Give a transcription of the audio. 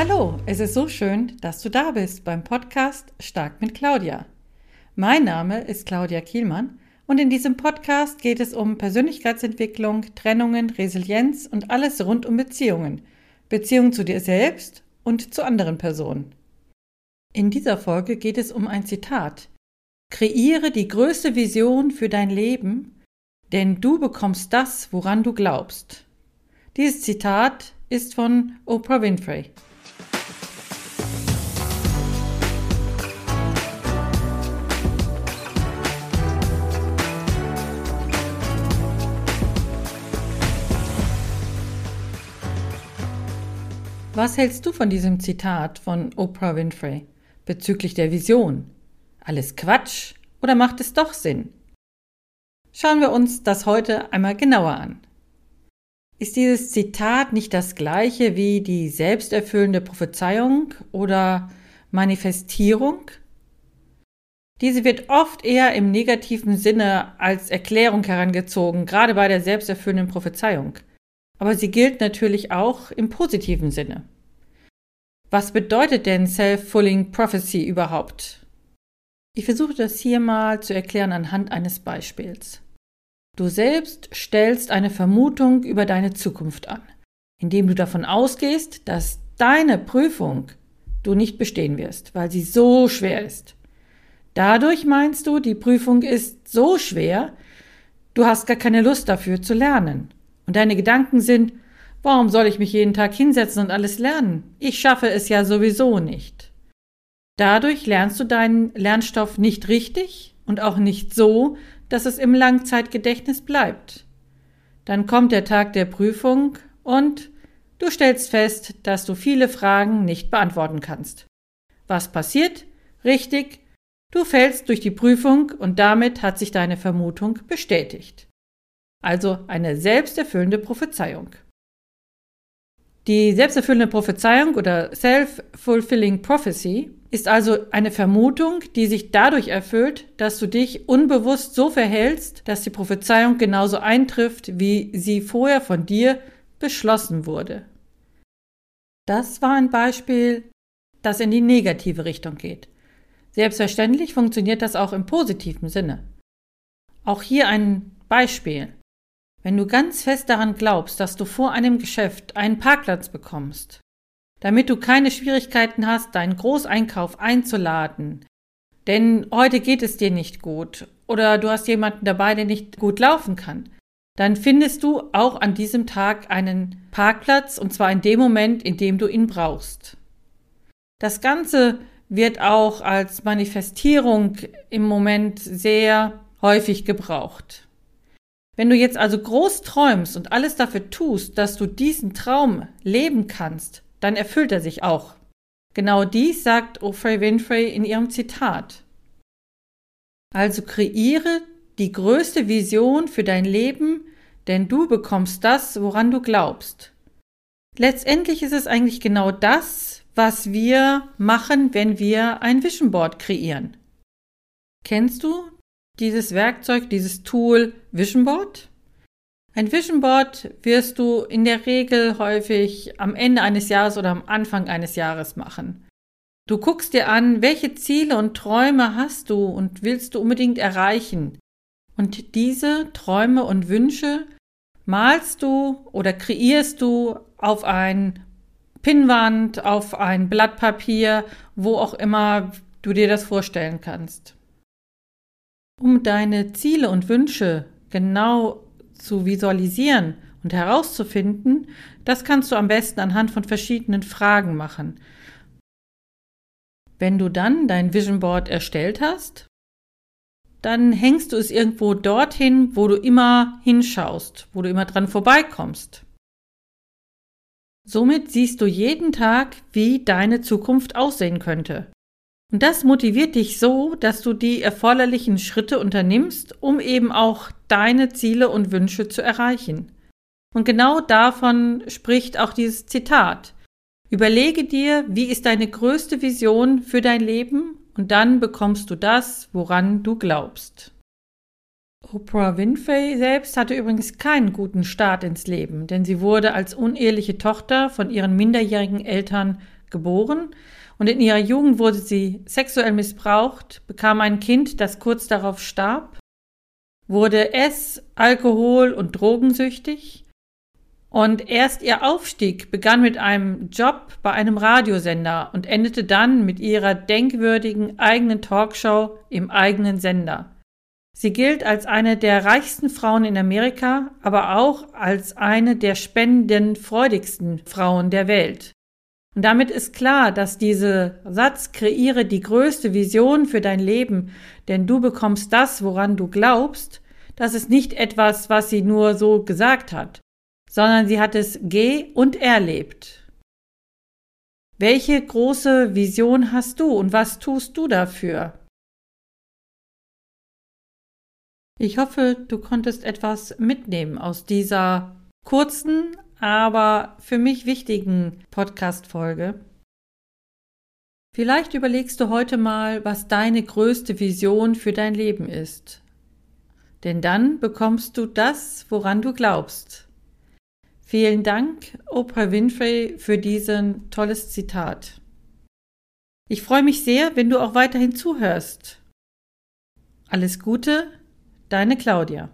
Hallo, es ist so schön, dass du da bist beim Podcast Stark mit Claudia. Mein Name ist Claudia Kielmann und in diesem Podcast geht es um Persönlichkeitsentwicklung, Trennungen, Resilienz und alles rund um Beziehungen. Beziehungen zu dir selbst und zu anderen Personen. In dieser Folge geht es um ein Zitat. Kreiere die größte Vision für dein Leben, denn du bekommst das, woran du glaubst. Dieses Zitat ist von Oprah Winfrey. Was hältst du von diesem Zitat von Oprah Winfrey bezüglich der Vision? Alles Quatsch oder macht es doch Sinn? Schauen wir uns das heute einmal genauer an. Ist dieses Zitat nicht das gleiche wie die selbsterfüllende Prophezeiung oder Manifestierung? Diese wird oft eher im negativen Sinne als Erklärung herangezogen, gerade bei der selbsterfüllenden Prophezeiung. Aber sie gilt natürlich auch im positiven Sinne. Was bedeutet denn Self-Fulfilling Prophecy überhaupt? Ich versuche das hier mal zu erklären anhand eines Beispiels. Du selbst stellst eine Vermutung über deine Zukunft an, indem du davon ausgehst, dass deine Prüfung du nicht bestehen wirst, weil sie so schwer ist. Dadurch meinst du, die Prüfung ist so schwer, du hast gar keine Lust dafür zu lernen. Und deine Gedanken sind, warum soll ich mich jeden Tag hinsetzen und alles lernen? Ich schaffe es ja sowieso nicht. Dadurch lernst du deinen Lernstoff nicht richtig und auch nicht so, dass es im Langzeitgedächtnis bleibt. Dann kommt der Tag der Prüfung und du stellst fest, dass du viele Fragen nicht beantworten kannst. Was passiert? Richtig, du fällst durch die Prüfung und damit hat sich deine Vermutung bestätigt also eine selbsterfüllende Prophezeiung. Die selbsterfüllende Prophezeiung oder Self-Fulfilling Prophecy ist also eine Vermutung, die sich dadurch erfüllt, dass du dich unbewusst so verhältst, dass die Prophezeiung genauso eintrifft, wie sie vorher von dir beschlossen wurde. Das war ein Beispiel, das in die negative Richtung geht. Selbstverständlich funktioniert das auch im positiven Sinne. Auch hier ein Beispiel. Wenn du ganz fest daran glaubst, dass du vor einem Geschäft einen Parkplatz bekommst, damit du keine Schwierigkeiten hast, deinen Großeinkauf einzuladen, denn heute geht es dir nicht gut oder du hast jemanden dabei, der nicht gut laufen kann, dann findest du auch an diesem Tag einen Parkplatz und zwar in dem Moment, in dem du ihn brauchst. Das Ganze wird auch als Manifestierung im Moment sehr häufig gebraucht. Wenn du jetzt also groß träumst und alles dafür tust, dass du diesen Traum leben kannst, dann erfüllt er sich auch. Genau dies sagt Oprah Winfrey in ihrem Zitat. Also kreiere die größte Vision für dein Leben, denn du bekommst das, woran du glaubst. Letztendlich ist es eigentlich genau das, was wir machen, wenn wir ein Vision Board kreieren. Kennst du dieses Werkzeug, dieses Tool Vision Board. Ein Vision Board wirst du in der Regel häufig am Ende eines Jahres oder am Anfang eines Jahres machen. Du guckst dir an, welche Ziele und Träume hast du und willst du unbedingt erreichen. Und diese Träume und Wünsche malst du oder kreierst du auf ein Pinnwand, auf ein Blatt Papier, wo auch immer du dir das vorstellen kannst. Um deine Ziele und Wünsche genau zu visualisieren und herauszufinden, das kannst du am besten anhand von verschiedenen Fragen machen. Wenn du dann dein Vision Board erstellt hast, dann hängst du es irgendwo dorthin, wo du immer hinschaust, wo du immer dran vorbeikommst. Somit siehst du jeden Tag, wie deine Zukunft aussehen könnte. Und das motiviert dich so, dass du die erforderlichen Schritte unternimmst, um eben auch deine Ziele und Wünsche zu erreichen. Und genau davon spricht auch dieses Zitat. Überlege dir, wie ist deine größte Vision für dein Leben und dann bekommst du das, woran du glaubst. Oprah Winfrey selbst hatte übrigens keinen guten Start ins Leben, denn sie wurde als uneheliche Tochter von ihren minderjährigen Eltern geboren und in ihrer Jugend wurde sie sexuell missbraucht, bekam ein Kind, das kurz darauf starb, wurde ess-, alkohol- und drogensüchtig und erst ihr Aufstieg begann mit einem Job bei einem Radiosender und endete dann mit ihrer denkwürdigen eigenen Talkshow im eigenen Sender. Sie gilt als eine der reichsten Frauen in Amerika, aber auch als eine der spendenfreudigsten Frauen der Welt. Und damit ist klar, dass dieser Satz kreiere die größte Vision für dein Leben, denn du bekommst das, woran du glaubst, das ist nicht etwas, was sie nur so gesagt hat, sondern sie hat es geh und erlebt. Welche große Vision hast du und was tust du dafür? Ich hoffe, du konntest etwas mitnehmen aus dieser kurzen, aber für mich wichtigen Podcast-Folge. Vielleicht überlegst du heute mal, was deine größte Vision für dein Leben ist. Denn dann bekommst du das, woran du glaubst. Vielen Dank, Oprah Winfrey, für diesen tolles Zitat. Ich freue mich sehr, wenn du auch weiterhin zuhörst. Alles Gute, Deine Claudia.